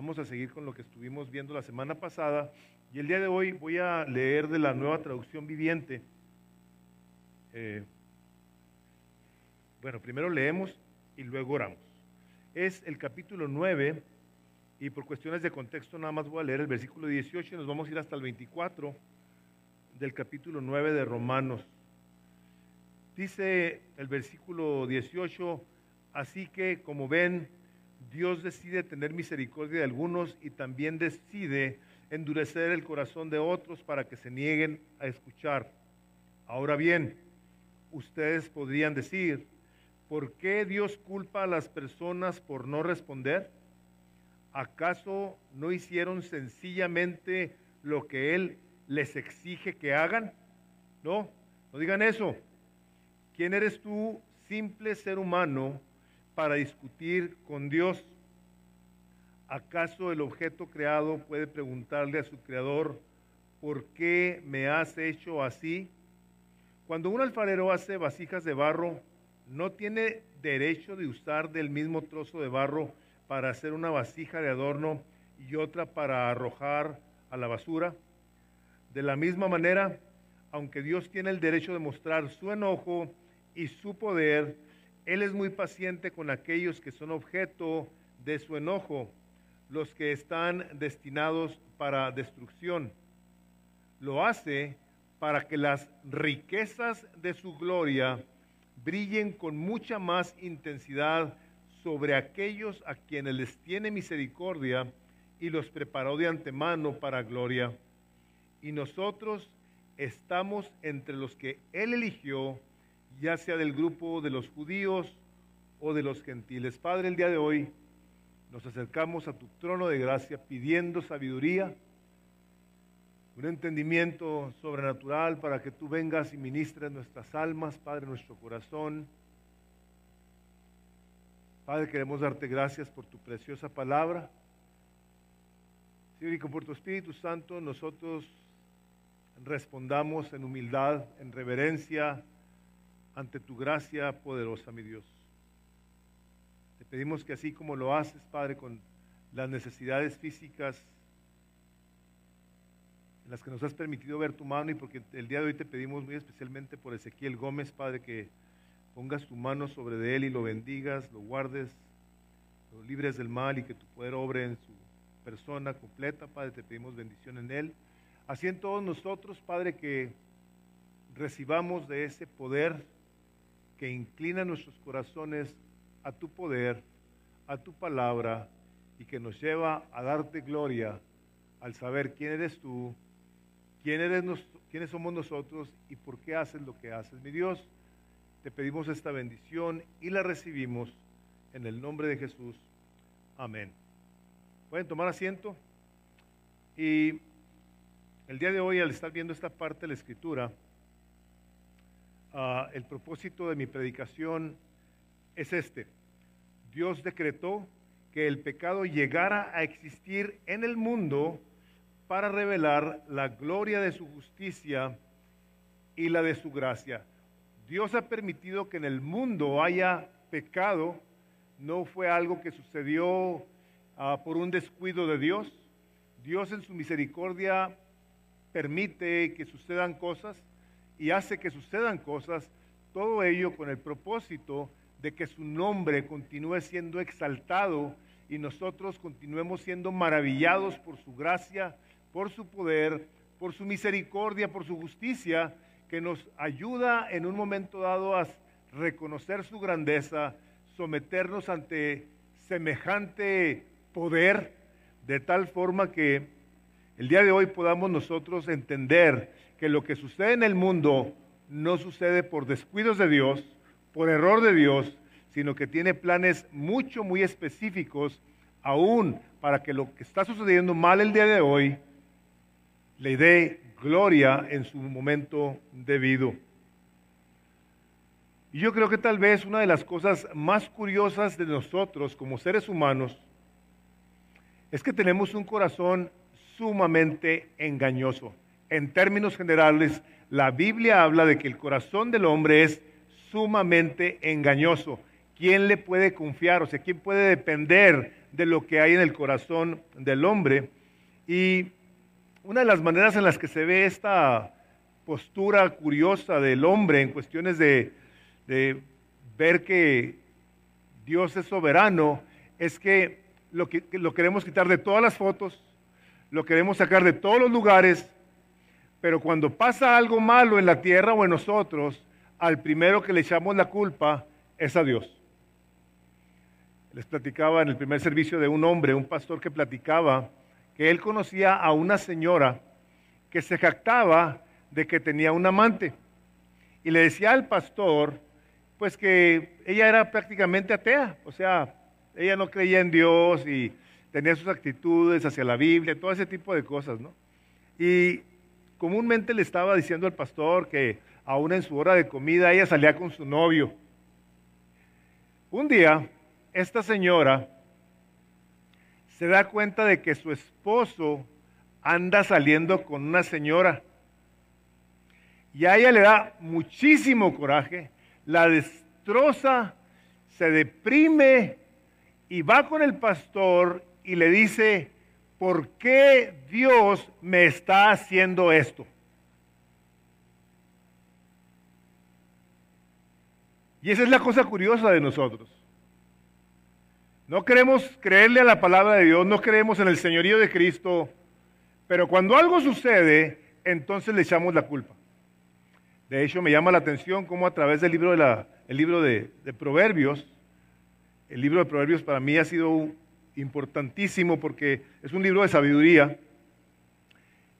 Vamos a seguir con lo que estuvimos viendo la semana pasada y el día de hoy voy a leer de la nueva traducción viviente. Eh, bueno, primero leemos y luego oramos. Es el capítulo 9 y por cuestiones de contexto nada más voy a leer el versículo 18 y nos vamos a ir hasta el 24 del capítulo 9 de Romanos. Dice el versículo 18, así que como ven, Dios decide tener misericordia de algunos y también decide endurecer el corazón de otros para que se nieguen a escuchar. Ahora bien, ustedes podrían decir, ¿por qué Dios culpa a las personas por no responder? ¿Acaso no hicieron sencillamente lo que Él les exige que hagan? No, no digan eso. ¿Quién eres tú, simple ser humano, para discutir con Dios? ¿Acaso el objeto creado puede preguntarle a su creador, ¿por qué me has hecho así? Cuando un alfarero hace vasijas de barro, no tiene derecho de usar del mismo trozo de barro para hacer una vasija de adorno y otra para arrojar a la basura. De la misma manera, aunque Dios tiene el derecho de mostrar su enojo y su poder, Él es muy paciente con aquellos que son objeto de su enojo los que están destinados para destrucción. Lo hace para que las riquezas de su gloria brillen con mucha más intensidad sobre aquellos a quienes les tiene misericordia y los preparó de antemano para gloria. Y nosotros estamos entre los que Él eligió, ya sea del grupo de los judíos o de los gentiles. Padre, el día de hoy nos acercamos a tu trono de gracia pidiendo sabiduría, un entendimiento sobrenatural para que tú vengas y ministres nuestras almas, Padre, nuestro corazón. Padre, queremos darte gracias por tu preciosa palabra. Señor, y por tu Espíritu Santo nosotros respondamos en humildad, en reverencia ante tu gracia poderosa, mi Dios. Te pedimos que así como lo haces, Padre, con las necesidades físicas en las que nos has permitido ver tu mano y porque el día de hoy te pedimos muy especialmente por Ezequiel Gómez, Padre, que pongas tu mano sobre de él y lo bendigas, lo guardes, lo libres del mal y que tu poder obre en su persona completa, Padre, te pedimos bendición en él. Así en todos nosotros, Padre, que recibamos de ese poder que inclina nuestros corazones a tu poder, a tu palabra y que nos lleva a darte gloria al saber quién eres tú, quién quiénes somos nosotros y por qué haces lo que haces. Mi Dios, te pedimos esta bendición y la recibimos en el nombre de Jesús. Amén. Pueden tomar asiento. Y el día de hoy, al estar viendo esta parte de la escritura, ah, el propósito de mi predicación es este. Dios decretó que el pecado llegara a existir en el mundo para revelar la gloria de su justicia y la de su gracia. Dios ha permitido que en el mundo haya pecado, no fue algo que sucedió ah, por un descuido de Dios. Dios en su misericordia permite que sucedan cosas y hace que sucedan cosas, todo ello con el propósito de que su nombre continúe siendo exaltado y nosotros continuemos siendo maravillados por su gracia, por su poder, por su misericordia, por su justicia, que nos ayuda en un momento dado a reconocer su grandeza, someternos ante semejante poder, de tal forma que el día de hoy podamos nosotros entender que lo que sucede en el mundo no sucede por descuidos de Dios, por error de Dios, sino que tiene planes mucho, muy específicos, aún para que lo que está sucediendo mal el día de hoy le dé gloria en su momento debido. Y yo creo que tal vez una de las cosas más curiosas de nosotros como seres humanos es que tenemos un corazón sumamente engañoso. En términos generales, la Biblia habla de que el corazón del hombre es sumamente engañoso. ¿Quién le puede confiar? O sea, ¿quién puede depender de lo que hay en el corazón del hombre. Y una de las maneras en las que se ve esta postura curiosa del hombre en cuestiones de, de ver que Dios es soberano es que lo, que lo queremos quitar de todas las fotos, lo queremos sacar de todos los lugares, pero cuando pasa algo malo en la tierra o en nosotros, al primero que le echamos la culpa es a Dios. Les platicaba en el primer servicio de un hombre, un pastor que platicaba que él conocía a una señora que se jactaba de que tenía un amante. Y le decía al pastor, pues que ella era prácticamente atea, o sea, ella no creía en Dios y tenía sus actitudes hacia la Biblia, todo ese tipo de cosas, ¿no? Y comúnmente le estaba diciendo al pastor que aún en su hora de comida ella salía con su novio. Un día, esta señora se da cuenta de que su esposo anda saliendo con una señora. Y a ella le da muchísimo coraje, la destroza, se deprime y va con el pastor y le dice, ¿por qué Dios me está haciendo esto? Y esa es la cosa curiosa de nosotros. No queremos creerle a la palabra de Dios, no creemos en el señorío de Cristo, pero cuando algo sucede, entonces le echamos la culpa. De hecho, me llama la atención cómo a través del libro de, libro de, Proverbios, el libro de Proverbios para mí ha sido importantísimo porque es un libro de sabiduría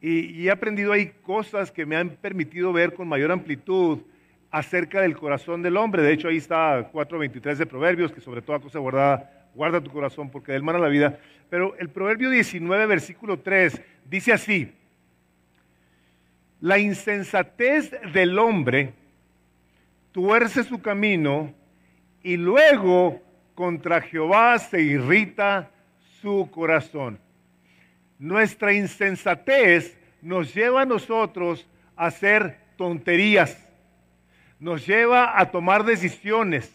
y, he aprendido ahí cosas que me han permitido ver con mayor amplitud acerca del corazón del hombre. De hecho, ahí está 4.23 de Proverbios, que sobre toda cosa guardada guarda tu corazón porque del mal la vida. Pero el Proverbio 19, versículo 3, dice así, la insensatez del hombre tuerce su camino y luego contra Jehová se irrita su corazón. Nuestra insensatez nos lleva a nosotros a hacer tonterías, nos lleva a tomar decisiones.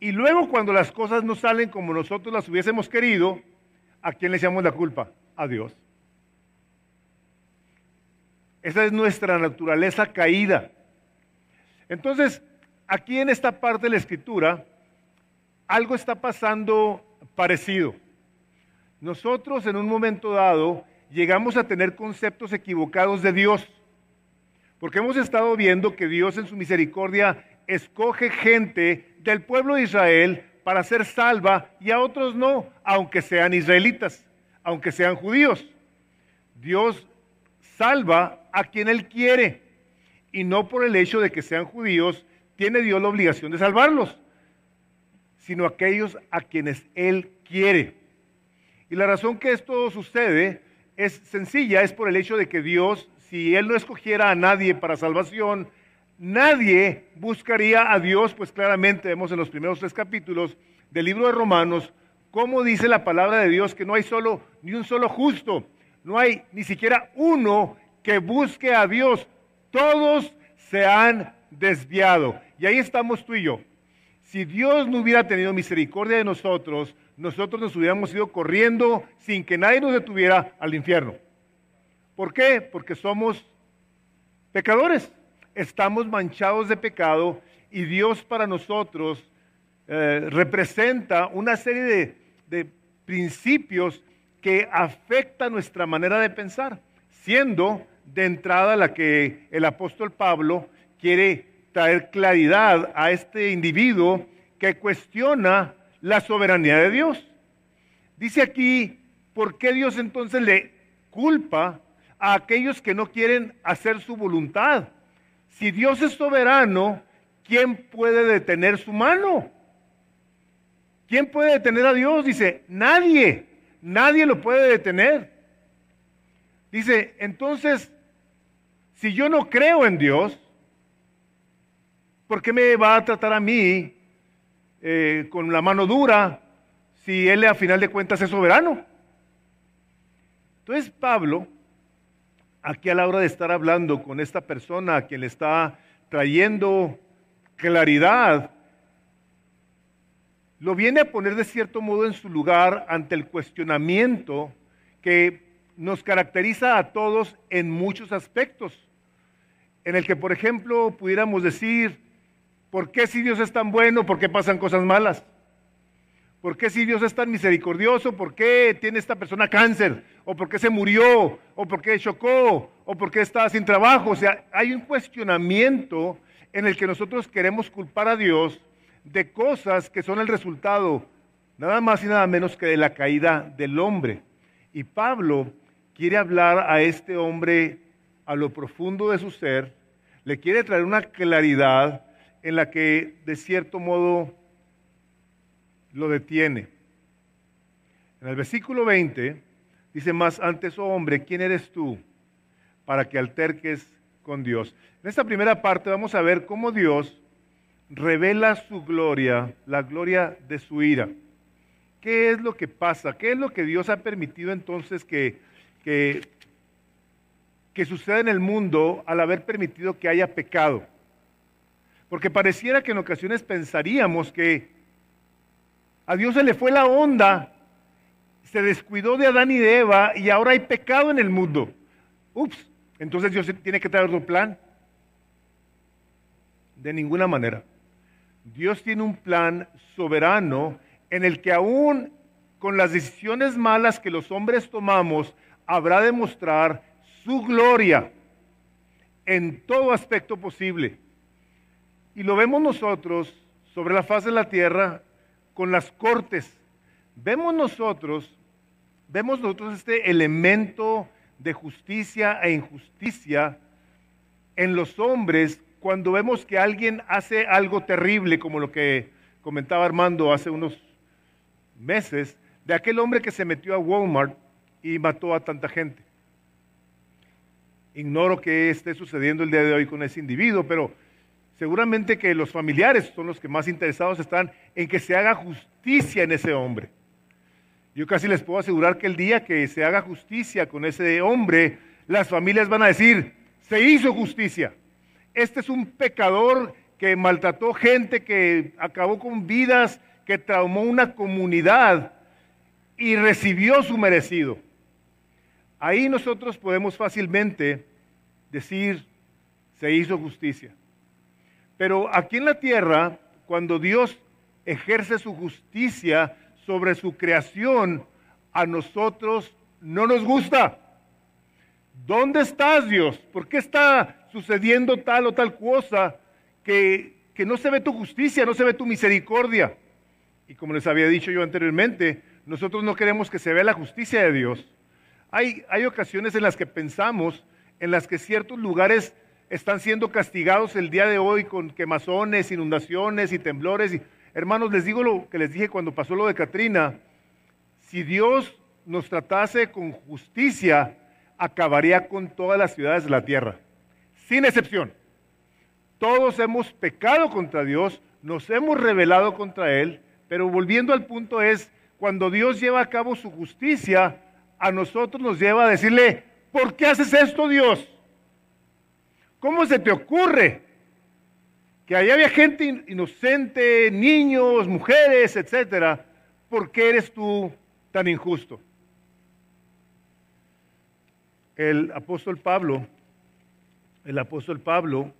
Y luego cuando las cosas no salen como nosotros las hubiésemos querido, ¿a quién le echamos la culpa? A Dios. Esa es nuestra naturaleza caída. Entonces, aquí en esta parte de la escritura, algo está pasando parecido. Nosotros en un momento dado llegamos a tener conceptos equivocados de Dios, porque hemos estado viendo que Dios en su misericordia escoge gente del pueblo de Israel para ser salva y a otros no, aunque sean israelitas, aunque sean judíos. Dios salva a quien Él quiere. Y no por el hecho de que sean judíos, tiene Dios la obligación de salvarlos, sino aquellos a quienes Él quiere. Y la razón que esto sucede es sencilla, es por el hecho de que Dios, si Él no escogiera a nadie para salvación, nadie buscaría a Dios, pues claramente vemos en los primeros tres capítulos del libro de Romanos cómo dice la palabra de Dios que no hay solo ni un solo justo, no hay ni siquiera uno que busque a Dios. Todos se han desviado. Y ahí estamos tú y yo. Si Dios no hubiera tenido misericordia de nosotros, nosotros nos hubiéramos ido corriendo sin que nadie nos detuviera al infierno. ¿Por qué? Porque somos pecadores. Estamos manchados de pecado y Dios para nosotros eh, representa una serie de, de principios que afecta nuestra manera de pensar, siendo de entrada la que el apóstol Pablo quiere traer claridad a este individuo que cuestiona la soberanía de Dios. Dice aquí, ¿por qué Dios entonces le culpa a aquellos que no quieren hacer su voluntad? Si Dios es soberano, ¿quién puede detener su mano? ¿Quién puede detener a Dios? Dice, nadie. Nadie lo puede detener. Dice, entonces, si yo no creo en Dios, ¿por qué me va a tratar a mí eh, con la mano dura si Él a final de cuentas es soberano? Entonces Pablo, aquí a la hora de estar hablando con esta persona a quien le está trayendo claridad lo viene a poner de cierto modo en su lugar ante el cuestionamiento que nos caracteriza a todos en muchos aspectos, en el que, por ejemplo, pudiéramos decir, ¿por qué si Dios es tan bueno, por qué pasan cosas malas? ¿Por qué si Dios es tan misericordioso, por qué tiene esta persona cáncer? ¿O por qué se murió? ¿O por qué chocó? ¿O por qué está sin trabajo? O sea, hay un cuestionamiento en el que nosotros queremos culpar a Dios de cosas que son el resultado nada más y nada menos que de la caída del hombre. Y Pablo quiere hablar a este hombre a lo profundo de su ser, le quiere traer una claridad en la que de cierto modo lo detiene. En el versículo 20 dice más antes, oh hombre, ¿quién eres tú para que alterques con Dios? En esta primera parte vamos a ver cómo Dios revela su gloria, la gloria de su ira. ¿Qué es lo que pasa? ¿Qué es lo que Dios ha permitido entonces que, que, que suceda en el mundo al haber permitido que haya pecado? Porque pareciera que en ocasiones pensaríamos que a Dios se le fue la onda, se descuidó de Adán y de Eva y ahora hay pecado en el mundo. Ups, entonces Dios tiene que traer otro plan. De ninguna manera. Dios tiene un plan soberano en el que aún con las decisiones malas que los hombres tomamos, habrá de mostrar su gloria en todo aspecto posible. Y lo vemos nosotros sobre la faz de la tierra con las cortes. Vemos nosotros, vemos nosotros este elemento de justicia e injusticia en los hombres cuando vemos que alguien hace algo terrible, como lo que comentaba Armando hace unos meses, de aquel hombre que se metió a Walmart y mató a tanta gente. Ignoro qué esté sucediendo el día de hoy con ese individuo, pero seguramente que los familiares son los que más interesados están en que se haga justicia en ese hombre. Yo casi les puedo asegurar que el día que se haga justicia con ese hombre, las familias van a decir, se hizo justicia este es un pecador que maltrató gente, que acabó con vidas, que traumó una comunidad y recibió su merecido. Ahí nosotros podemos fácilmente decir, se hizo justicia. Pero aquí en la tierra, cuando Dios ejerce su justicia sobre su creación, a nosotros no nos gusta. ¿Dónde estás, Dios? ¿Por qué está sucediendo tal o tal cosa que, no se ve tu justicia, no se ve tu misericordia. Y como les había dicho yo anteriormente, nosotros no queremos que se vea la justicia de Dios. Hay, hay ocasiones en las que pensamos, en las que ciertos lugares están siendo castigados el día de hoy con quemazones, inundaciones y temblores. Y, hermanos, les digo lo que les dije cuando pasó lo de Katrina. Si Dios nos tratase con justicia, acabaría con todas las ciudades de la tierra sin excepción. Todos hemos pecado contra Dios, nos hemos rebelado contra Él, pero volviendo al punto es, cuando Dios lleva a cabo su justicia, a nosotros nos lleva a decirle, ¿por qué haces esto Dios? ¿Cómo se te ocurre? Que allá había gente inocente, niños, mujeres, etcétera. ¿Por qué eres tú tan injusto? El apóstol Pablo el apóstol Pablo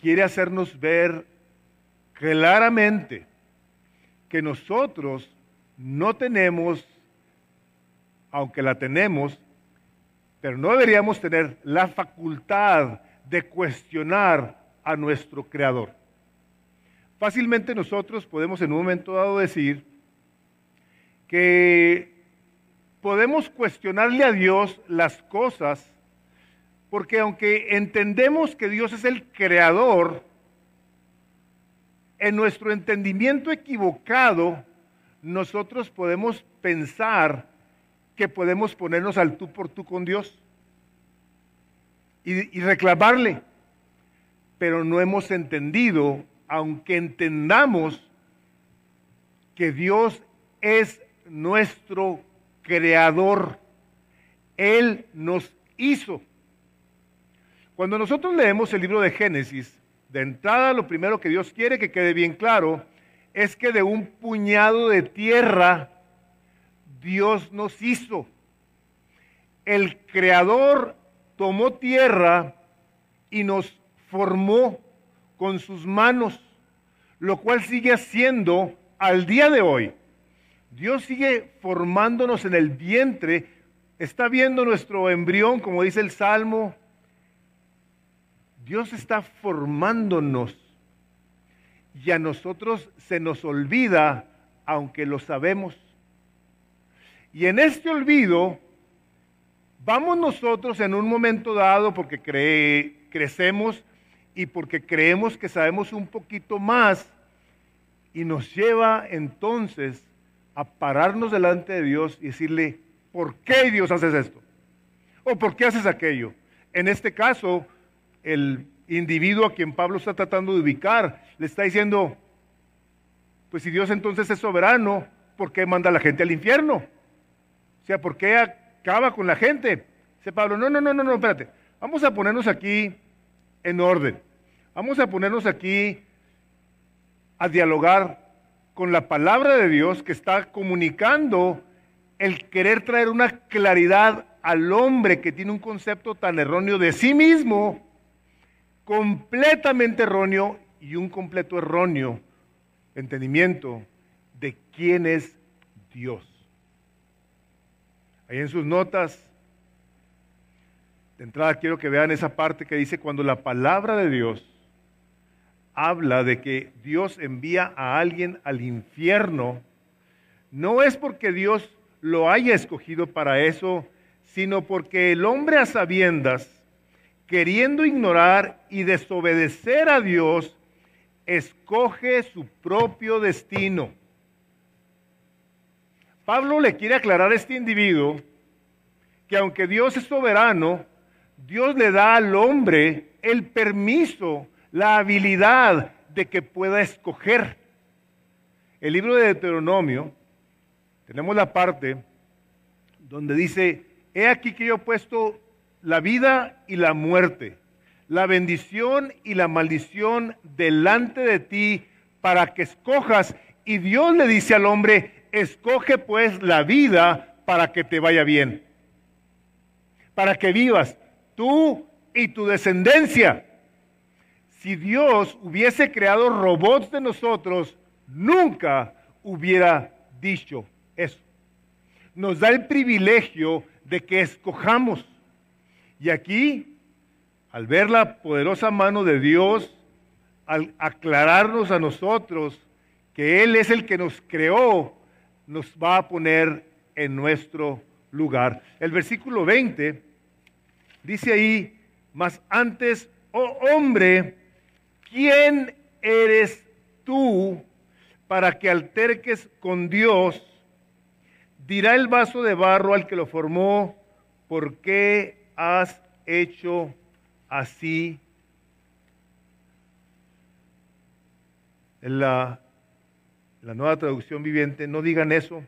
quiere hacernos ver claramente que nosotros no tenemos, aunque la tenemos, pero no deberíamos tener la facultad de cuestionar a nuestro Creador. Fácilmente nosotros podemos en un momento dado decir que podemos cuestionarle a Dios las cosas porque aunque entendemos que Dios es el creador, en nuestro entendimiento equivocado, nosotros podemos pensar que podemos ponernos al tú por tú con Dios y, y reclamarle. Pero no hemos entendido, aunque entendamos que Dios es nuestro creador. Él nos hizo. Cuando nosotros leemos el libro de Génesis, de entrada lo primero que Dios quiere que quede bien claro es que de un puñado de tierra Dios nos hizo. El Creador tomó tierra y nos formó con sus manos, lo cual sigue haciendo al día de hoy. Dios sigue formándonos en el vientre, está viendo nuestro embrión, como dice el Salmo. Dios está formándonos y a nosotros se nos olvida, aunque lo sabemos. Y en este olvido, vamos nosotros en un momento dado, porque crecemos y porque creemos que sabemos un poquito más, y nos lleva entonces a pararnos delante de Dios y decirle, ¿por qué Dios haces esto? ¿O por qué haces aquello? En este caso, el individuo a quien Pablo está tratando de ubicar le está diciendo, pues si Dios entonces es soberano, ¿por qué manda a la gente al infierno? Sea, ¿por qué acaba con la gente? Dice Pablo, no, no, no, no, no, espérate. Vamos a ponernos aquí en orden. Vamos a ponernos aquí a dialogar con la palabra de Dios que está comunicando el querer traer una claridad al hombre que tiene un concepto tan erróneo de sí mismo, completamente erróneo y un completo erróneo entendimiento de quién es Dios. Ahí en sus notas, de entrada quiero que vean esa parte que dice cuando la palabra de Dios habla de que Dios envía a alguien al infierno, no es porque Dios lo haya escogido para eso, sino porque el hombre a sabiendas, queriendo ignorar y desobedecer a Dios, escoge su propio destino. Pablo le quiere aclarar a este individuo que aunque Dios es soberano, Dios le da al hombre el permiso la habilidad de que pueda escoger. El libro de Deuteronomio, tenemos la parte donde dice, he aquí que yo he puesto la vida y la muerte, la bendición y la maldición delante de ti para que escojas. Y Dios le dice al hombre, escoge pues la vida para que te vaya bien, para que vivas tú y tu descendencia si Dios hubiese creado robots de nosotros, nunca hubiera dicho eso. Nos da el privilegio de que escojamos. Y aquí, al ver la poderosa mano de Dios, al aclararnos a nosotros que Él es el que nos creó, nos va a poner en nuestro lugar. El versículo 20 dice ahí, mas antes, oh hombre, ¿quién eres tú para que alterques con Dios? Dirá el vaso de barro al que lo formó, ¿por qué has hecho así? La, la nueva traducción viviente, no digan eso.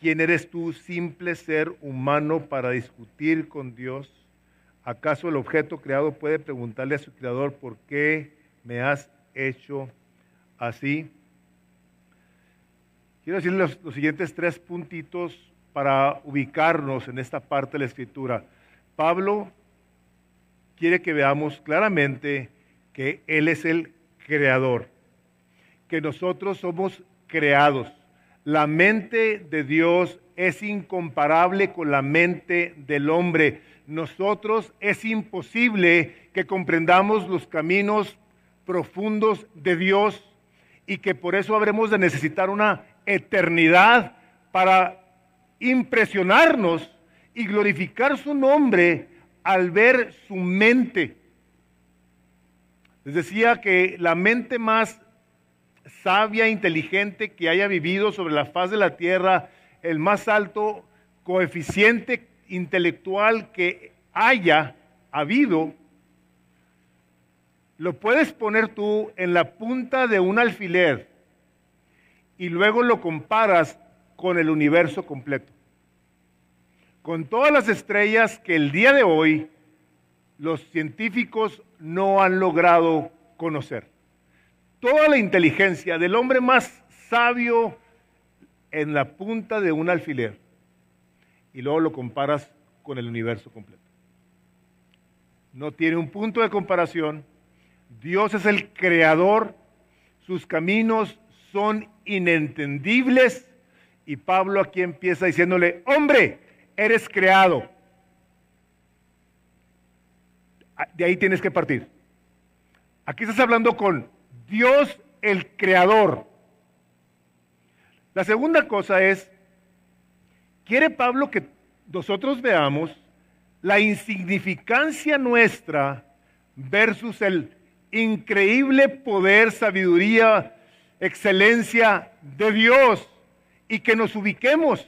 ¿Quién eres tú, simple ser humano, para discutir con Dios? ¿Acaso el objeto creado puede preguntarle a su creador por qué me has hecho así? Quiero decirle los, los, siguientes tres puntitos para ubicarnos en esta parte de la escritura. Pablo quiere que veamos claramente que Él es el creador, que nosotros somos creados. La mente de Dios es incomparable con la mente del hombre nosotros es imposible que comprendamos los caminos profundos de Dios y que por eso habremos de necesitar una eternidad para impresionarnos y glorificar su nombre al ver su mente. Les decía que la mente más sabia, inteligente que haya vivido sobre la faz de la tierra, el más alto coeficiente intelectual que haya habido, lo puedes poner tú en la punta de un alfiler y luego lo comparas con el universo completo. Con todas las estrellas que el día de hoy los científicos no han logrado conocer. Toda la inteligencia del hombre más sabio en la punta de un alfiler y luego lo comparas con el universo completo. No tiene un punto de comparación. Dios es el creador, sus caminos son inentendibles y Pablo aquí empieza diciéndole, hombre, eres creado. De ahí tienes que partir. Aquí estás hablando con Dios el creador. La segunda cosa es, quiere Pablo que nosotros veamos la insignificancia nuestra versus el increíble poder, sabiduría, excelencia de Dios y que nos ubiquemos.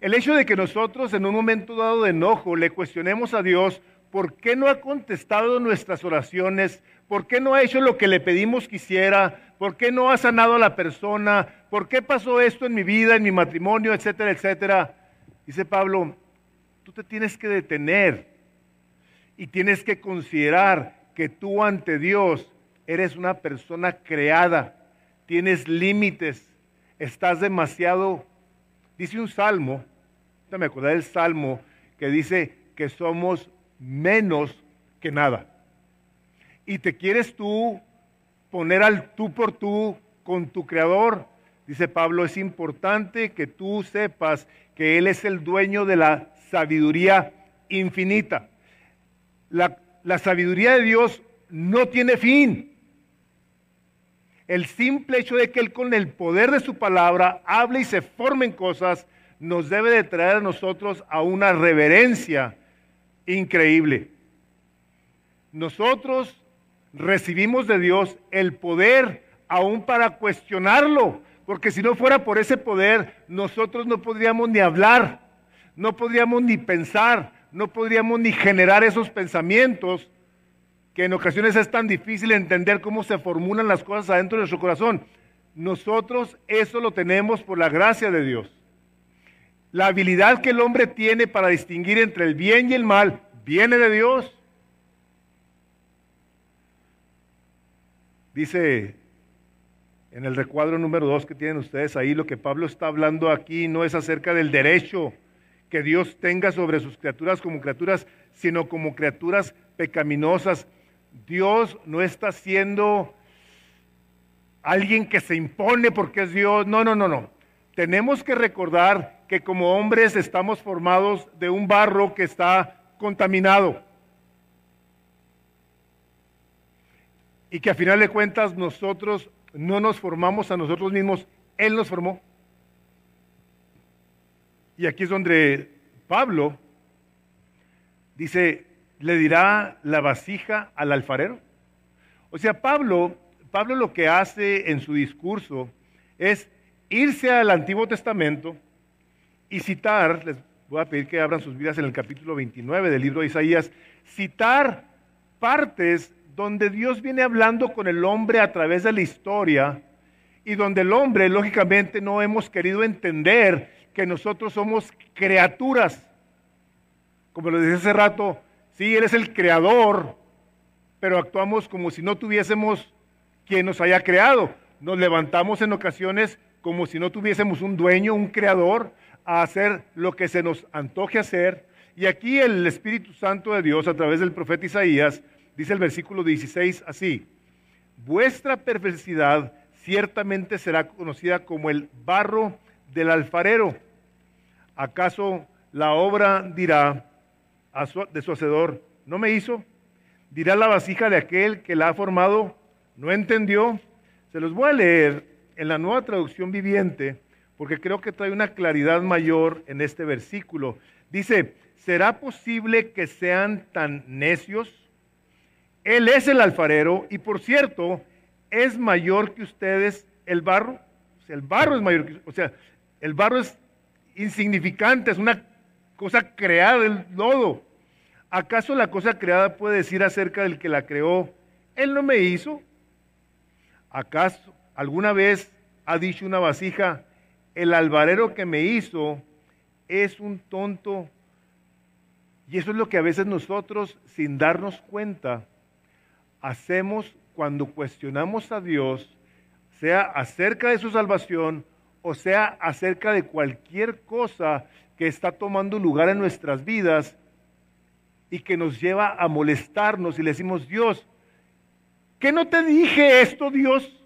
El hecho de que nosotros en un momento dado de enojo le cuestionemos a Dios por qué no ha contestado nuestras oraciones, por qué no ha hecho lo que le pedimos que hiciera, por qué no ha sanado a la persona, por qué pasó esto en mi vida, en mi matrimonio, etcétera, etcétera. Dice Pablo, tú te tienes que detener y tienes que considerar que tú ante Dios eres una persona creada, tienes límites, estás demasiado, dice un salmo, me acordé del salmo que dice que somos menos que nada. Y te quieres tú poner al tú por tú con tu creador. Dice Pablo, es importante que tú sepas que Él es el dueño de la sabiduría infinita. La, la sabiduría de Dios no tiene fin. El simple hecho de que Él con el poder de su palabra hable y se formen cosas nos debe de traer a nosotros a una reverencia increíble. Nosotros recibimos de Dios el poder aún para cuestionarlo, porque si no fuera por ese poder, nosotros no podríamos ni hablar, no podríamos ni pensar, no podríamos ni generar esos pensamientos que en ocasiones es tan difícil entender cómo se formulan las cosas adentro de nuestro corazón. Nosotros eso lo tenemos por la gracia de Dios. La habilidad que el hombre tiene para distinguir entre el bien y el mal viene de Dios. Dice en el recuadro número dos que tienen ustedes ahí, lo que Pablo está hablando aquí no es acerca del derecho que Dios tenga sobre sus criaturas como criaturas, sino como criaturas pecaminosas Dios no está siendo alguien que se impone porque es Dios. No, no, no, no. Tenemos que recordar que como hombres estamos formados de un barro que está contaminado. Y que a final de cuentas nosotros no nos formamos a nosotros mismos, Él nos formó. Y aquí es donde Pablo dice, le dirá la vasija al alfarero? O sea, Pablo, Pablo lo que hace en su discurso es irse al Antiguo Testamento y citar, les voy a pedir que abran sus vidas en el capítulo 29 del libro de Isaías, citar partes donde Dios viene hablando con el hombre a través de la historia y donde el hombre, lógicamente, no hemos querido entender que nosotros somos criaturas. Como lo dije hace rato, Sí, Él es el creador, pero actuamos como si no tuviésemos quien nos haya creado. Nos levantamos en ocasiones como si no tuviésemos un dueño, un creador, a hacer lo que se nos antoje hacer. Y aquí el Espíritu Santo de Dios, a través del profeta Isaías, dice el versículo 16 así, vuestra perversidad ciertamente será conocida como el barro del alfarero. ¿Acaso la obra dirá, de su hacedor, no me hizo. Dirá la vasija de aquel que la ha formado, no entendió. Se los voy a leer en la nueva traducción viviente, porque creo que trae una claridad mayor en este versículo. Dice, ¿será posible que sean tan necios? Él es el alfarero y por cierto, es mayor que ustedes el barro. O sea, el barro es mayor que, o sea, el barro es insignificante, es una cosa creada del lodo. ¿Acaso la cosa creada puede decir acerca del que la creó, Él no me hizo? ¿Acaso alguna vez ha dicho una vasija, el albarero que me hizo es un tonto? Y eso es lo que a veces nosotros, sin darnos cuenta, hacemos cuando cuestionamos a Dios, sea acerca de su salvación o sea acerca de cualquier cosa que está tomando lugar en nuestras vidas y que nos lleva a molestarnos y le decimos, Dios, ¿qué no te dije esto, Dios?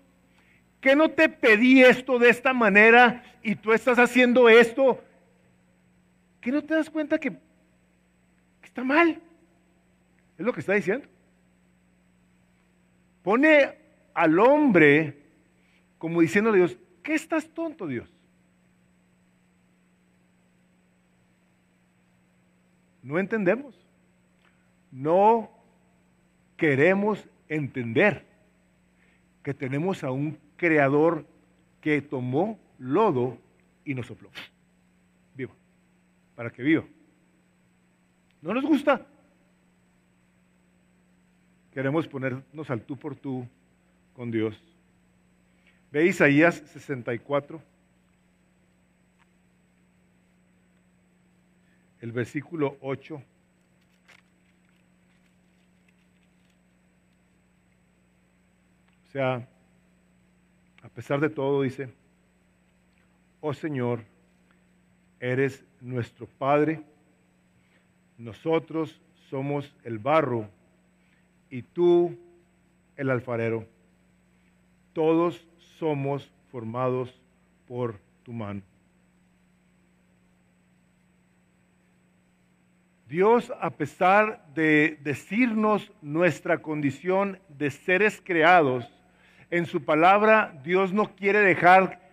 ¿Qué no te pedí esto de esta manera y tú estás haciendo esto? ¿Qué no te das cuenta que, está mal? Es lo que está diciendo. Pone al hombre como diciéndole a Dios, ¿qué estás tonto, Dios? No entendemos. No queremos entender que tenemos a un creador que tomó lodo y nos sopló. Vivo. Para que viva. No nos gusta. Queremos ponernos al tú por tú con Dios. Ve Isaías 64. El versículo 8. O sea, a pesar de todo, dice, oh Señor, eres nuestro Padre, nosotros somos el barro y tú el alfarero. Todos somos formados por tu mano. Dios, a pesar de decirnos nuestra condición de seres creados, en su palabra Dios no quiere dejar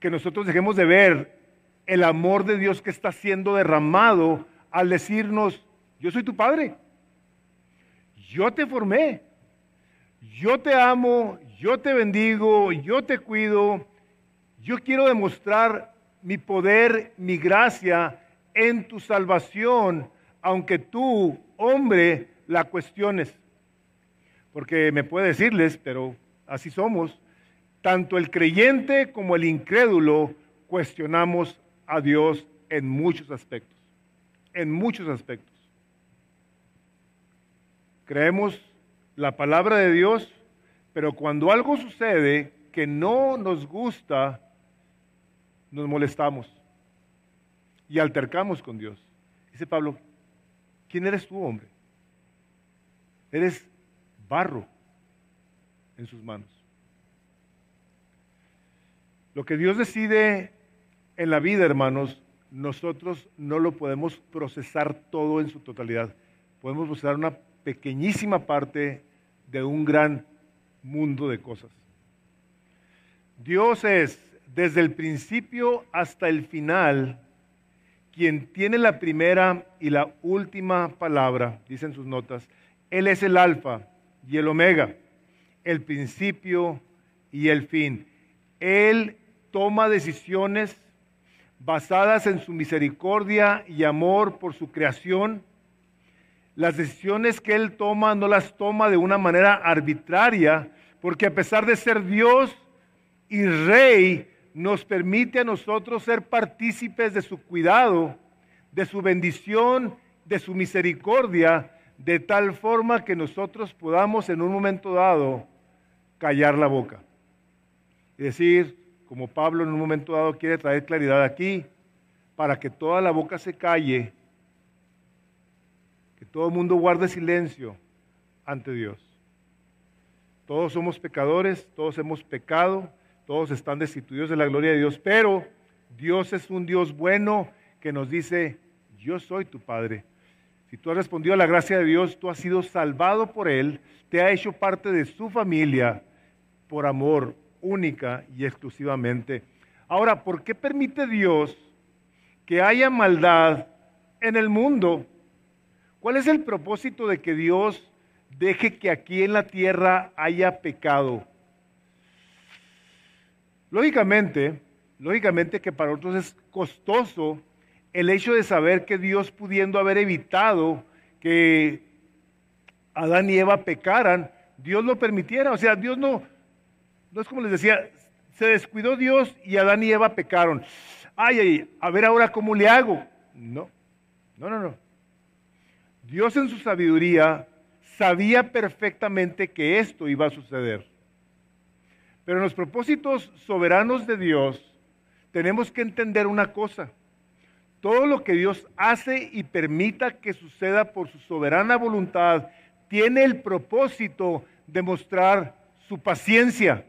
que nosotros dejemos de ver el amor de Dios que está siendo derramado al decirnos, yo soy tu Padre. Yo te formé, yo te amo, yo te bendigo, yo te cuido, yo quiero demostrar mi poder, mi gracia en tu salvación, aunque tú, hombre, la cuestiones. Porque me puede decirles, pero así somos, tanto el creyente como el incrédulo cuestionamos a Dios en muchos aspectos, en muchos aspectos. Creemos la palabra de Dios, pero cuando algo sucede que no nos gusta, nos molestamos y altercamos con Dios. Dice Pablo, ¿quién eres tú, hombre? Eres barro en sus manos. Lo que Dios decide en la vida, hermanos, nosotros no lo podemos procesar todo en su totalidad. Podemos procesar una pequeñísima parte de un gran mundo de cosas. Dios es desde el principio hasta el final quien tiene la primera y la última palabra, dicen sus notas. Él es el alfa y el omega, el principio y el fin. Él toma decisiones basadas en su misericordia y amor por su creación las decisiones que Él toma no las toma de una manera arbitraria, porque a pesar de ser Dios y Rey, nos permite a nosotros ser partícipes de su cuidado, de su bendición, de su misericordia, de tal forma que nosotros podamos en un momento dado callar la boca. Es decir, como Pablo en un momento dado quiere traer claridad aquí, para que toda la boca se calle que todo el mundo guarde silencio ante Dios. Todos somos pecadores, todos hemos pecado, todos están destituidos de la gloria de Dios, pero Dios es un Dios bueno que nos dice, yo soy tu Padre. Si tú has respondido a la gracia de Dios, tú has sido salvado por Él, te ha hecho parte de su familia por amor única y exclusivamente. Ahora, ¿por qué permite Dios que haya maldad en el mundo? ¿Cuál es el propósito de que Dios deje que aquí en la tierra haya pecado? Lógicamente, lógicamente que para otros es costoso el hecho de saber que Dios pudiendo haber evitado que Adán y Eva pecaran, Dios lo permitiera. O sea, Dios no, no es como les decía, se descuidó Dios y Adán y Eva pecaron. Ay, ay, a ver ahora cómo le hago. No, no, no, no. Dios en su sabiduría sabía perfectamente que esto iba a suceder. Pero en los propósitos soberanos de Dios tenemos que entender una cosa. Todo lo que Dios hace y permita que suceda por su soberana voluntad tiene el propósito de mostrar su paciencia,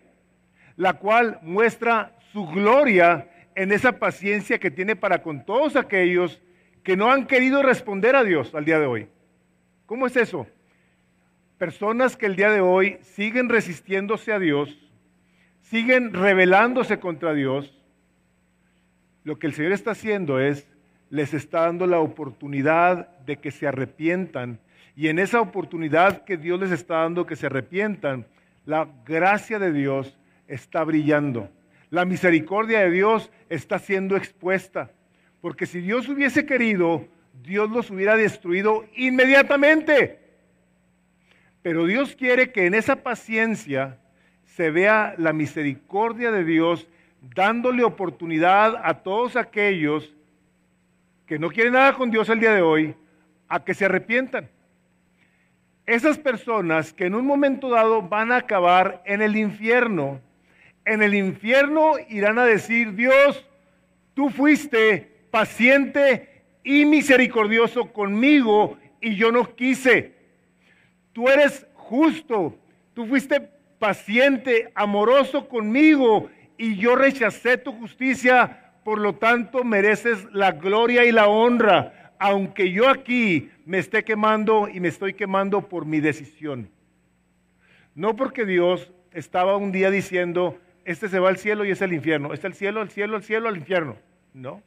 la cual muestra su gloria en esa paciencia que tiene para con todos aquellos que no han querido responder a Dios al día de hoy. ¿Cómo es eso? Personas que el día de hoy siguen resistiéndose a Dios, siguen rebelándose contra Dios. Lo que el Señor está haciendo es, les está dando la oportunidad de que se arrepientan. Y en esa oportunidad que Dios les está dando que se arrepientan, la gracia de Dios está brillando. La misericordia de Dios está siendo expuesta. Porque si Dios hubiese querido, Dios los hubiera destruido inmediatamente. Pero Dios quiere que en esa paciencia se vea la misericordia de Dios dándole oportunidad a todos aquellos que no quieren nada con Dios el día de hoy a que se arrepientan. Esas personas que en un momento dado van a acabar en el infierno, en el infierno irán a decir, Dios, tú fuiste paciente y misericordioso conmigo y yo no quise. Tú eres justo, tú fuiste paciente, amoroso conmigo y yo rechacé tu justicia, por lo tanto mereces la gloria y la honra, aunque yo aquí me esté quemando y me estoy quemando por mi decisión. No porque Dios estaba un día diciendo, este se va al cielo y es el infierno, este el cielo, al cielo, al cielo, al infierno. No.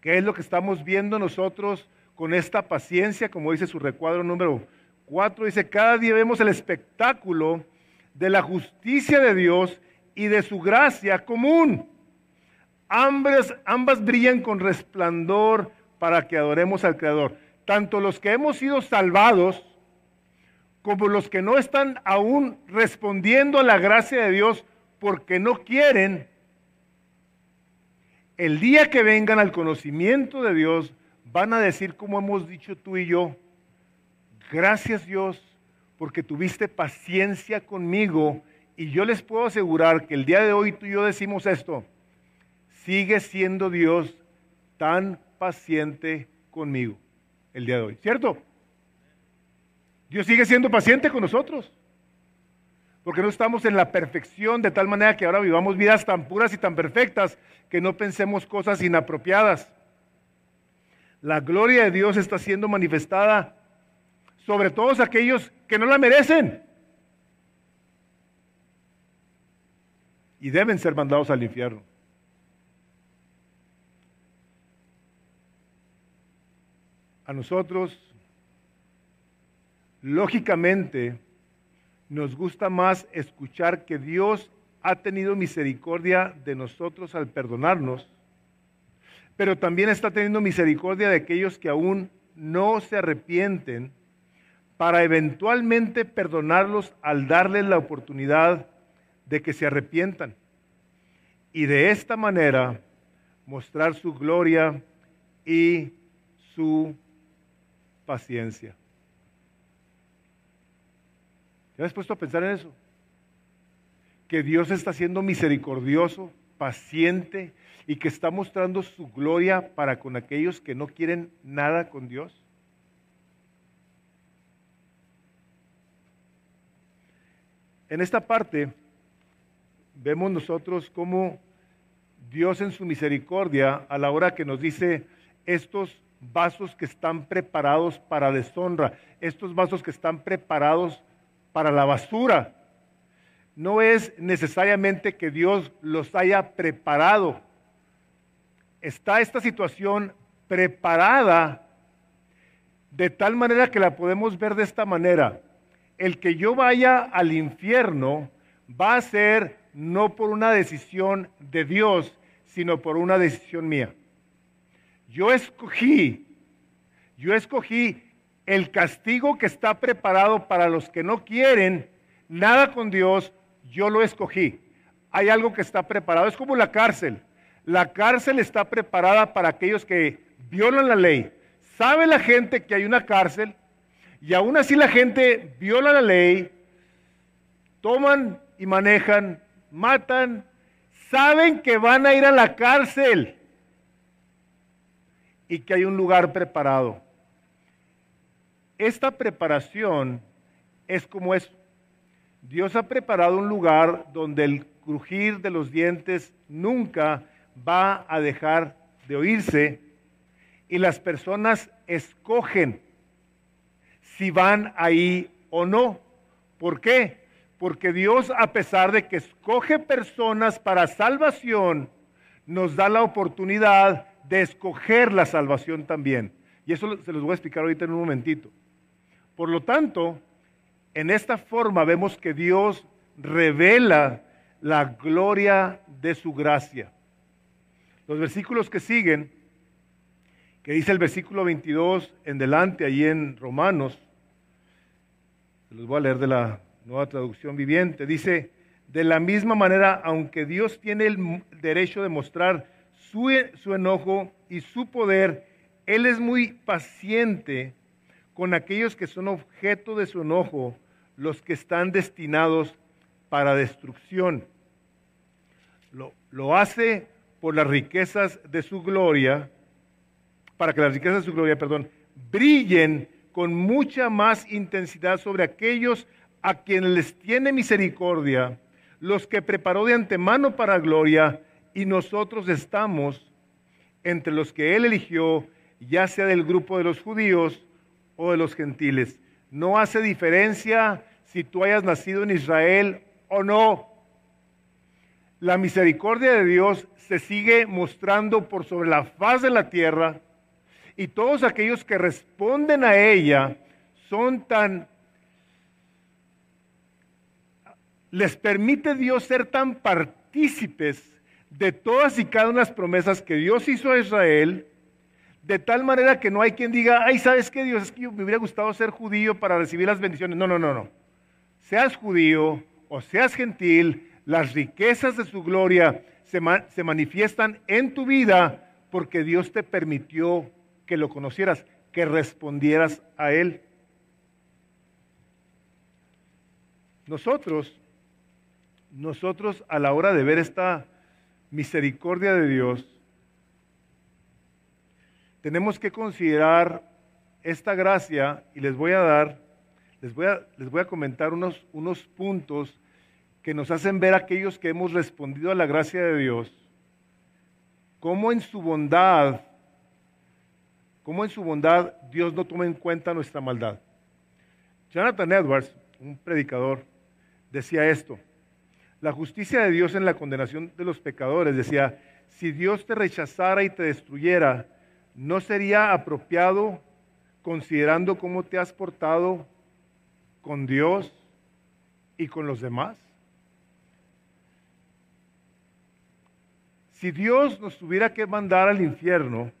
¿Qué es lo que estamos viendo nosotros con esta paciencia? Como dice su recuadro número 4, dice, cada día vemos el espectáculo de la justicia de Dios y de su gracia común. Ambas brillan con resplandor para que adoremos al Creador. Tanto los que hemos sido salvados como los que no están aún respondiendo a la gracia de Dios porque no quieren, el día que vengan al conocimiento de Dios, van a decir como hemos dicho tú y yo, gracias Dios porque tuviste paciencia conmigo y yo les puedo asegurar que el día de hoy tú y yo decimos esto, sigue siendo Dios tan paciente conmigo el día de hoy, ¿cierto? Dios sigue siendo paciente con nosotros. Porque no estamos en la perfección de tal manera que ahora vivamos vidas tan puras y tan perfectas que no pensemos cosas inapropiadas. La gloria de Dios está siendo manifestada sobre todos aquellos que no la merecen. Y deben ser mandados al infierno. A nosotros, lógicamente, nos gusta más escuchar que Dios ha tenido misericordia de nosotros al perdonarnos, pero también está teniendo misericordia de aquellos que aún no se arrepienten para eventualmente perdonarlos al darles la oportunidad de que se arrepientan y de esta manera mostrar su gloria y su paciencia. ¿Te has puesto a pensar en eso? Que Dios está siendo misericordioso, paciente y que está mostrando su gloria para con aquellos que no quieren nada con Dios. En esta parte vemos nosotros cómo Dios en su misericordia, a la hora que nos dice estos vasos que están preparados para deshonra, estos vasos que están preparados para la basura. No es necesariamente que Dios los haya preparado. Está esta situación preparada de tal manera que la podemos ver de esta manera. El que yo vaya al infierno va a ser no por una decisión de Dios, sino por una decisión mía. Yo escogí, yo escogí el castigo que está preparado para los que no quieren nada con Dios, yo lo escogí. Hay algo que está preparado, es como la cárcel. La cárcel está preparada para aquellos que violan la ley. ¿Sabe la gente que hay una cárcel? Y aún así la gente viola la ley, toman y manejan, matan, saben que van a ir a la cárcel y que hay un lugar preparado. Esta preparación es como es. Dios ha preparado un lugar donde el crujir de los dientes nunca va a dejar de oírse y las personas escogen si van ahí o no. ¿Por qué? Porque Dios, a pesar de que escoge personas para salvación, nos da la oportunidad de escoger la salvación también. Y eso se los voy a explicar ahorita en un momentito. Por lo tanto, en esta forma vemos que Dios revela la gloria de su gracia. Los versículos que siguen, que dice el versículo 22 en delante, ahí en Romanos, los voy a leer de la nueva traducción viviente, dice, de la misma manera, aunque Dios tiene el derecho de mostrar su, su enojo y su poder, Él es muy paciente con aquellos que son objeto de su enojo, los que están destinados para destrucción. Lo, lo hace por las riquezas de su gloria, para que las riquezas de su gloria, perdón, brillen con mucha más intensidad sobre aquellos a quienes les tiene misericordia, los que preparó de antemano para gloria, y nosotros estamos entre los que él eligió, ya sea del grupo de los judíos o de los gentiles. No hace diferencia si tú hayas nacido en Israel o no. La misericordia de Dios se sigue mostrando por sobre la faz de la tierra y todos aquellos que responden a ella son tan... Les permite Dios ser tan partícipes de todas y cada una de las promesas que Dios hizo a Israel, de tal manera que no hay quien diga, ay, ¿sabes qué Dios? Es que me hubiera gustado ser judío para recibir las bendiciones. No, no, no, no. Seas judío o seas gentil, las riquezas de su gloria se, manifiestan en tu vida porque Dios te permitió que lo conocieras, que respondieras a Él. Nosotros, nosotros a la hora de ver esta misericordia de Dios, tenemos que considerar esta gracia y les voy a dar, les voy a, les voy a comentar unos, unos puntos que nos hacen ver aquellos que hemos respondido a la gracia de Dios, cómo en su bondad, cómo en su bondad Dios no toma en cuenta nuestra maldad. Jonathan Edwards, un predicador, decía esto, la justicia de Dios en la condenación de los pecadores, decía, si Dios te rechazara y te destruyera, ¿no sería apropiado considerando cómo te has portado con Dios y con los demás? Si Dios nos tuviera que mandar al infierno,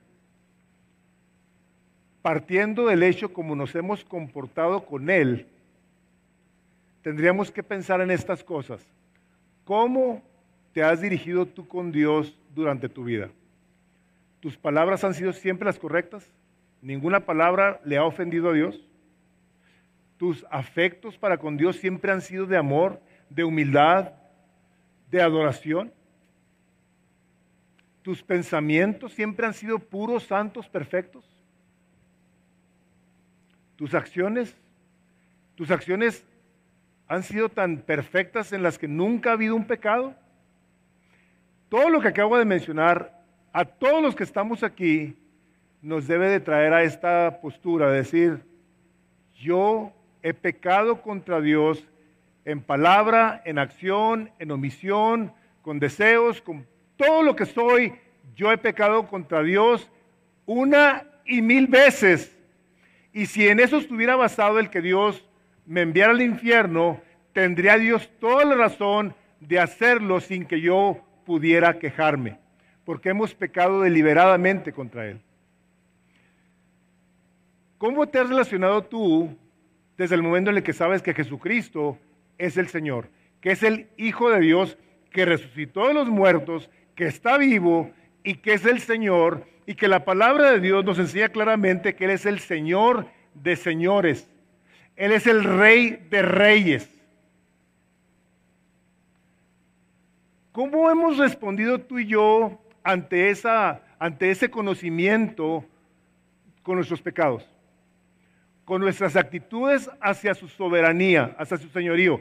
partiendo del hecho como nos hemos comportado con Él, tendríamos que pensar en estas cosas. ¿Cómo te has dirigido tú con Dios durante tu vida? ¿Tus palabras han sido siempre las correctas? ¿Ninguna palabra le ha ofendido a Dios? ¿Tus afectos para con Dios siempre han sido de amor, de humildad, de adoración? ¿Tus pensamientos siempre han sido puros, santos, perfectos? ¿Tus acciones? ¿Tus acciones han sido tan perfectas en las que nunca ha habido un pecado? Todo lo que acabo de mencionar, a todos los que estamos aquí, nos debe de traer a esta postura, decir, yo he pecado contra Dios en palabra, en acción, en omisión, con deseos, con todo lo que soy, yo he pecado contra Dios una y mil veces. Y si en eso estuviera basado el que Dios me enviara al infierno, tendría Dios toda la razón de hacerlo sin que yo pudiera quejarme, porque hemos pecado deliberadamente contra Él. ¿Cómo te has relacionado tú desde el momento en el que sabes que Jesucristo es el Señor, que es el Hijo de Dios, que resucitó de los muertos que está vivo y que es el Señor y que la palabra de Dios nos enseña claramente que Él es el Señor de señores, Él es el rey de reyes. ¿Cómo hemos respondido tú y yo ante, esa, ante ese conocimiento con nuestros pecados? Con nuestras actitudes hacia su soberanía, hacia su señorío.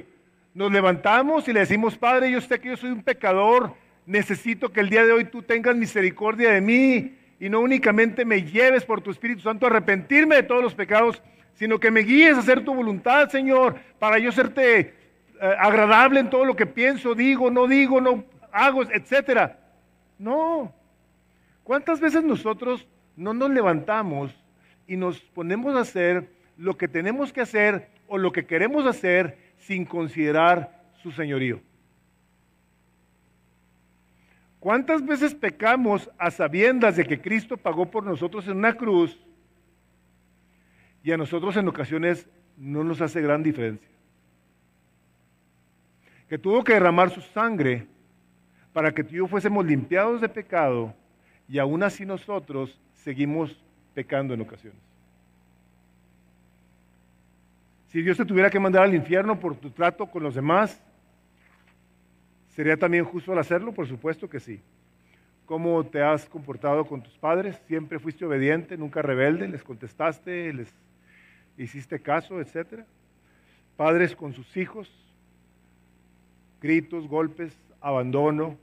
Nos levantamos y le decimos, Padre, yo sé que yo soy un pecador, necesito que el día de hoy tú tengas misericordia de mí y no únicamente me lleves por tu Espíritu Santo a arrepentirme de todos los pecados, sino que me guíes a hacer tu voluntad, Señor, para yo serte eh, agradable en todo lo que pienso, digo, no digo, no hago, etcétera. No. ¿Cuántas veces nosotros no nos levantamos y nos ponemos a hacer lo que tenemos que hacer o lo que queremos hacer sin considerar su señorío? ¿Cuántas veces pecamos a sabiendas de que Cristo pagó por nosotros en una cruz y a nosotros en ocasiones no nos hace gran diferencia? que tuvo que derramar su sangre para que tú y yo fuésemos limpiados de pecado y aún así nosotros seguimos pecando en ocasiones. Si Dios te tuviera que mandar al infierno por tu trato con los demás, ¿sería también justo al hacerlo? Por supuesto que sí. ¿Cómo te has comportado con tus padres? ¿Siempre fuiste obediente, nunca rebelde? ¿Les contestaste? ¿Les hiciste caso, etcétera? Padres con sus hijos, gritos, golpes, abandono,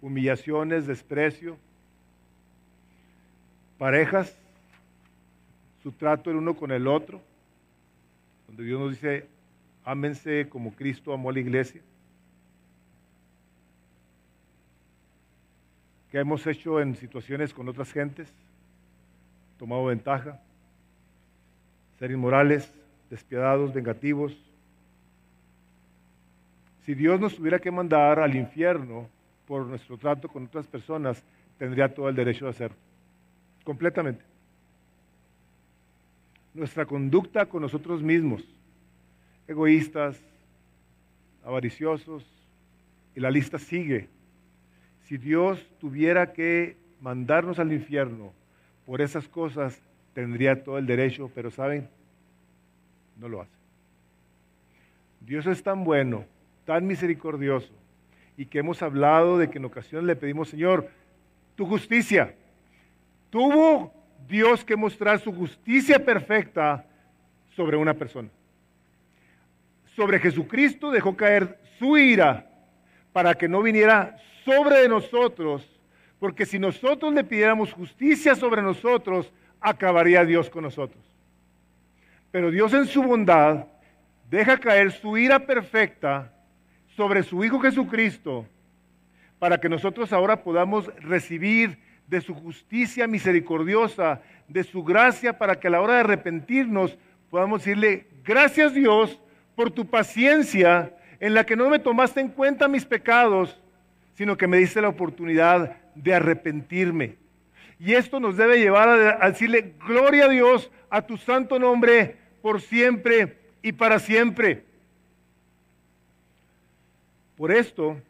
humillaciones, desprecio. Parejas, su trato el uno con el otro, donde Dios nos dice, ámense como Cristo amó a la iglesia. ¿Qué hemos hecho en situaciones con otras gentes? Tomado ventaja, ser inmorales, despiadados, vengativos, si Dios nos tuviera que mandar al infierno por nuestro trato con otras personas, tendría todo el derecho de hacerlo. Completamente. Nuestra conducta con nosotros mismos, egoístas, avariciosos, y la lista sigue. Si Dios tuviera que mandarnos al infierno por esas cosas, tendría todo el derecho, pero ¿saben? No lo hace. Dios es tan bueno tan misericordioso y que hemos hablado de que en ocasiones le pedimos, Señor, tu justicia. Tuvo Dios que mostrar su justicia perfecta sobre una persona. Sobre Jesucristo dejó caer su ira para que no viniera sobre nosotros, porque si nosotros le pidiéramos justicia sobre nosotros, acabaría Dios con nosotros. Pero Dios en su bondad deja caer su ira perfecta sobre su Hijo Jesucristo, para que nosotros ahora podamos recibir de su justicia misericordiosa, de su gracia, para que a la hora de arrepentirnos podamos decirle, gracias Dios por tu paciencia en la que no me tomaste en cuenta mis pecados, sino que me diste la oportunidad de arrepentirme. Y esto nos debe llevar a, decirle, gloria a Dios, a tu santo nombre, por siempre y para siempre. Por esto,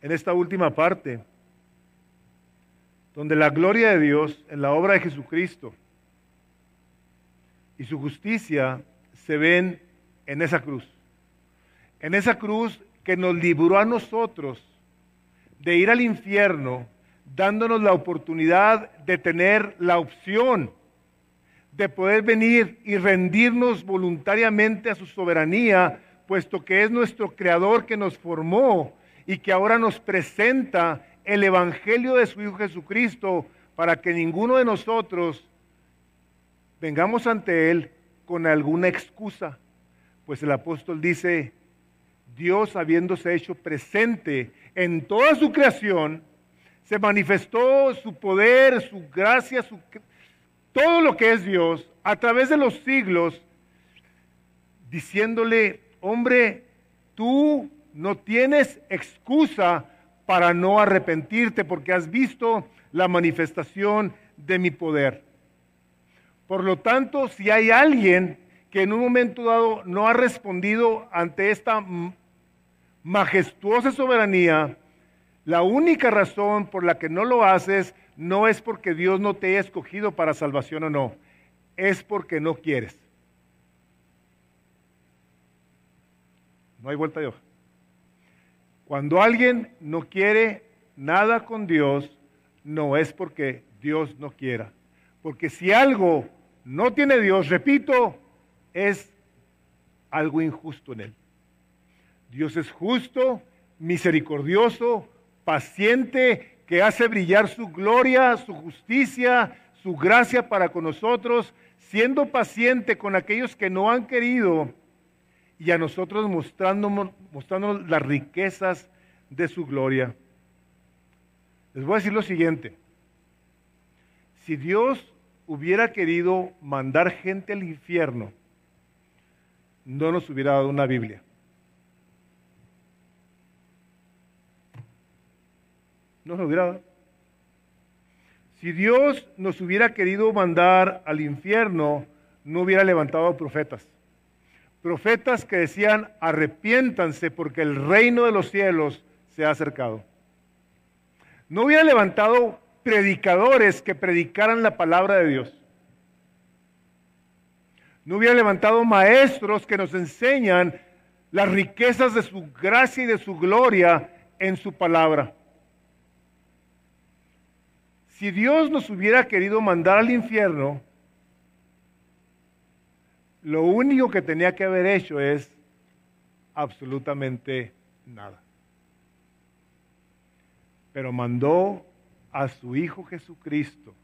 en esta última parte, donde la gloria de Dios en la obra de Jesucristo y su justicia se ven en esa cruz. En esa cruz que nos libró a nosotros de ir al infierno, dándonos la oportunidad de tener la opción de poder venir y rendirnos voluntariamente a su soberanía puesto que es nuestro Creador que nos formó y que ahora nos presenta el Evangelio de su Hijo Jesucristo para que ninguno de nosotros vengamos ante Él con alguna excusa. Pues el apóstol dice, Dios habiéndose hecho presente en toda su creación, se manifestó su poder, su gracia, su, todo lo que es Dios a través de los siglos, diciéndole hombre, tú no tienes excusa para no arrepentirte porque has visto la manifestación de mi poder. Por lo tanto, si hay alguien que en un momento dado no ha respondido ante esta majestuosa soberanía, la única razón por la que no lo haces no es porque Dios no te haya escogido para salvación o no, es porque no quieres. No hay vuelta de hoja. Cuando alguien no quiere nada con Dios, no es porque Dios no quiera. Porque si algo no tiene Dios, repito, es algo injusto en él. Dios es justo, misericordioso, paciente, que hace brillar su gloria, su justicia, su gracia para con nosotros, siendo paciente con aquellos que no han querido y a nosotros mostrándonos, las riquezas de su gloria. Les voy a decir lo siguiente. Si Dios hubiera querido mandar gente al infierno, no nos hubiera dado una Biblia. No nos hubiera dado. Si Dios nos hubiera querido mandar al infierno, no hubiera levantado profetas. Profetas que decían, arrepiéntanse porque el reino de los cielos se ha acercado. No hubiera levantado predicadores que predicaran la palabra de Dios. No hubiera levantado maestros que nos enseñan las riquezas de su gracia y de su gloria en su palabra. Si Dios nos hubiera querido mandar al infierno, lo único que tenía que haber hecho es absolutamente nada. Pero mandó a su Hijo Jesucristo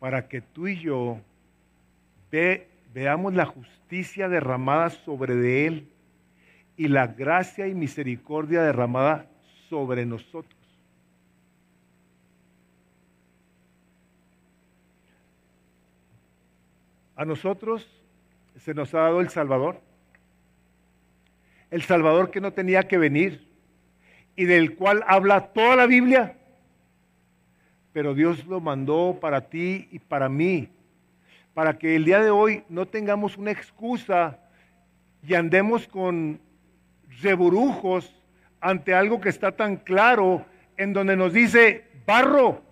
para que tú y yo veamos la justicia derramada sobre de Él y la gracia y misericordia derramada sobre nosotros. A nosotros se nos ha dado el Salvador. El Salvador que no tenía que venir y del cual habla toda la Biblia. Pero Dios lo mandó para ti y para mí, para que el día de hoy no tengamos una excusa y andemos con reburujos ante algo que está tan claro, en donde nos dice, barro,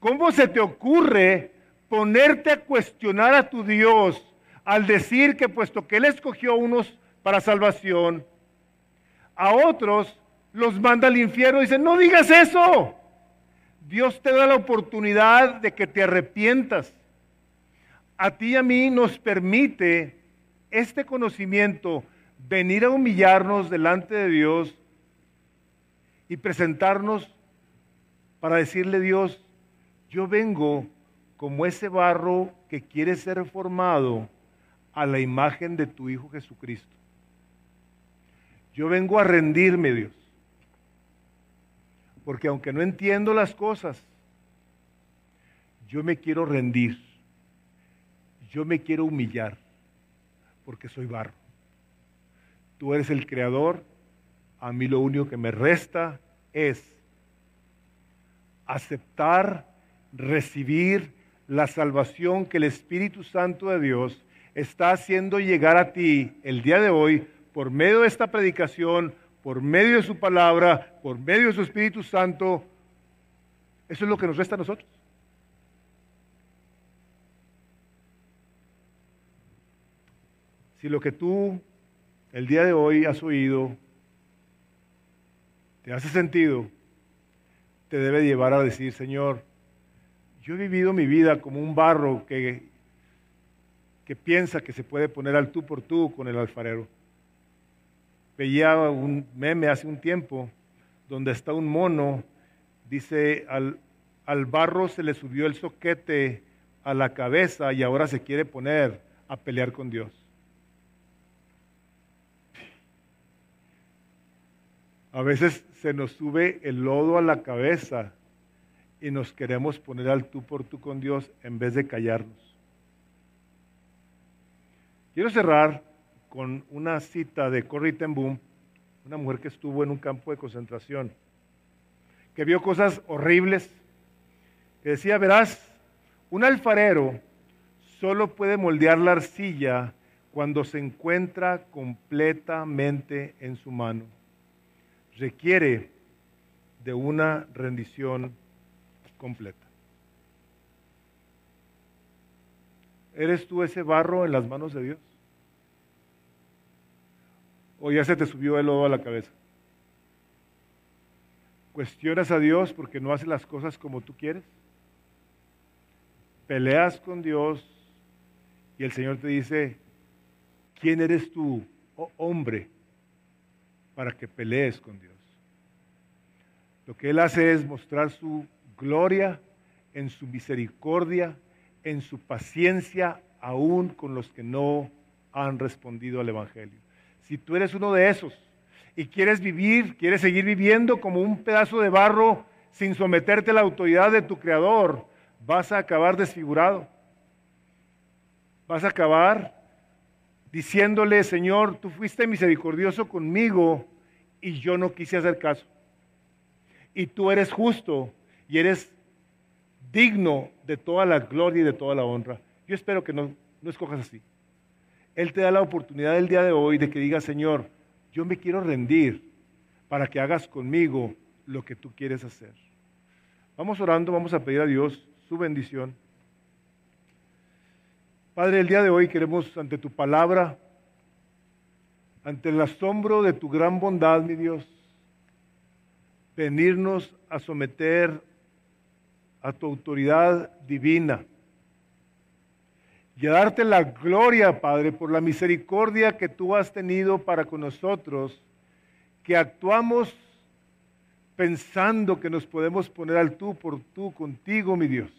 ¿cómo se te ocurre ponerte a cuestionar a tu Dios al decir que puesto que Él escogió a unos para salvación, a otros los manda al infierno dice, no digas eso. Dios te da la oportunidad de que te arrepientas. A ti y a mí nos permite este conocimiento venir a humillarnos delante de Dios y presentarnos para decirle Dios, yo vengo como ese barro que quiere ser formado a la imagen de tu Hijo Jesucristo. Yo vengo a rendirme, Dios. Porque aunque no entiendo las cosas, yo me quiero rendir. Yo me quiero humillar porque soy barro. Tú eres el creador. A mí lo único que me resta es aceptar, recibir la salvación que el Espíritu Santo de Dios está haciendo llegar a ti el día de hoy por medio de esta predicación, por medio de su palabra, por medio de su Espíritu Santo. Eso es lo que nos resta a nosotros. Si lo que tú el día de hoy has oído te hace sentido, te debe llevar a decir, Señor, yo he vivido mi vida como un barro que, que piensa que se puede poner al tú por tú con el alfarero. Veía un meme hace un tiempo donde está un mono, dice, al, al barro se le subió el soquete a la cabeza y ahora se quiere poner a pelear con Dios. A veces se nos sube el lodo a la cabeza y nos queremos poner al tú por tú con Dios en vez de callarnos. Quiero cerrar con una cita de Corrie ten Boom, una mujer que estuvo en un campo de concentración, que vio cosas horribles, que decía, verás, un alfarero solo puede moldear la arcilla cuando se encuentra completamente en su mano. Requiere de una rendición completa. ¿Eres tú ese barro en las manos de Dios? ¿O ya se te subió el lodo a la cabeza? ¿Cuestionas a Dios porque no hace las cosas como tú quieres? ¿Peleas con Dios y el Señor te dice, ¿quién eres tú, oh hombre, para que pelees con Dios? Lo que Él hace es mostrar su gloria en su misericordia, en su paciencia, aún con los que no han respondido al Evangelio. Si tú eres uno de esos y quieres vivir, quieres seguir viviendo como un pedazo de barro sin someterte a la autoridad de tu Creador, vas a acabar desfigurado. Vas a acabar diciéndole, Señor, tú fuiste misericordioso conmigo y yo no quise hacer caso. Y tú eres justo y eres digno de toda la gloria y de toda la honra. Yo espero que no, no escojas así. Él te da la oportunidad el día de hoy de que digas, Señor, yo me quiero rendir para que hagas conmigo lo que tú quieres hacer. Vamos orando, vamos a pedir a Dios su bendición. Padre, el día de hoy queremos ante tu palabra, ante el asombro de tu gran bondad, mi Dios, venirnos a someter a tu autoridad divina y a darte la gloria, Padre, por la misericordia que tú has tenido para con nosotros, que actuamos pensando que nos podemos poner al tú por tú contigo, mi Dios.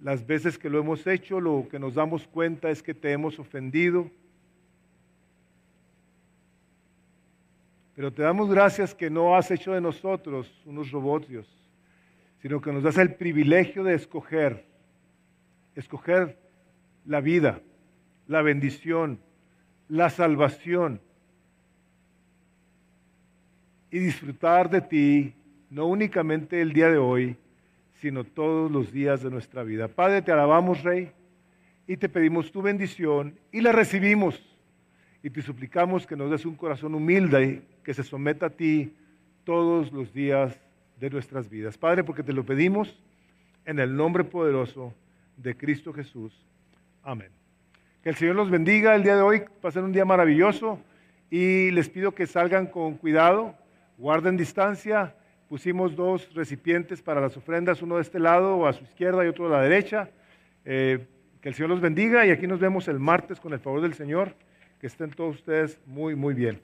Las veces que lo hemos hecho, lo que nos damos cuenta es que te hemos ofendido. Pero te damos gracias que no has hecho de nosotros unos robots, Dios, sino que nos das el privilegio de escoger, escoger la vida, la bendición, la salvación y disfrutar de ti, no únicamente el día de hoy, sino todos los días de nuestra vida. Padre, te alabamos, Rey, y te pedimos tu bendición y la recibimos. Y te suplicamos que nos des un corazón humilde que se someta a ti todos los días de nuestras vidas. Padre, porque te lo pedimos en el nombre poderoso de Cristo Jesús. Amén. Que el Señor los bendiga el día de hoy. Ser un día maravilloso y les pido que salgan con cuidado, guarden distancia. Pusimos dos recipientes para las ofrendas, uno de este lado a su izquierda y otro a la derecha. Eh, que el Señor los bendiga y aquí nos vemos el martes con el favor del Señor. Que estén todos ustedes muy, muy bien.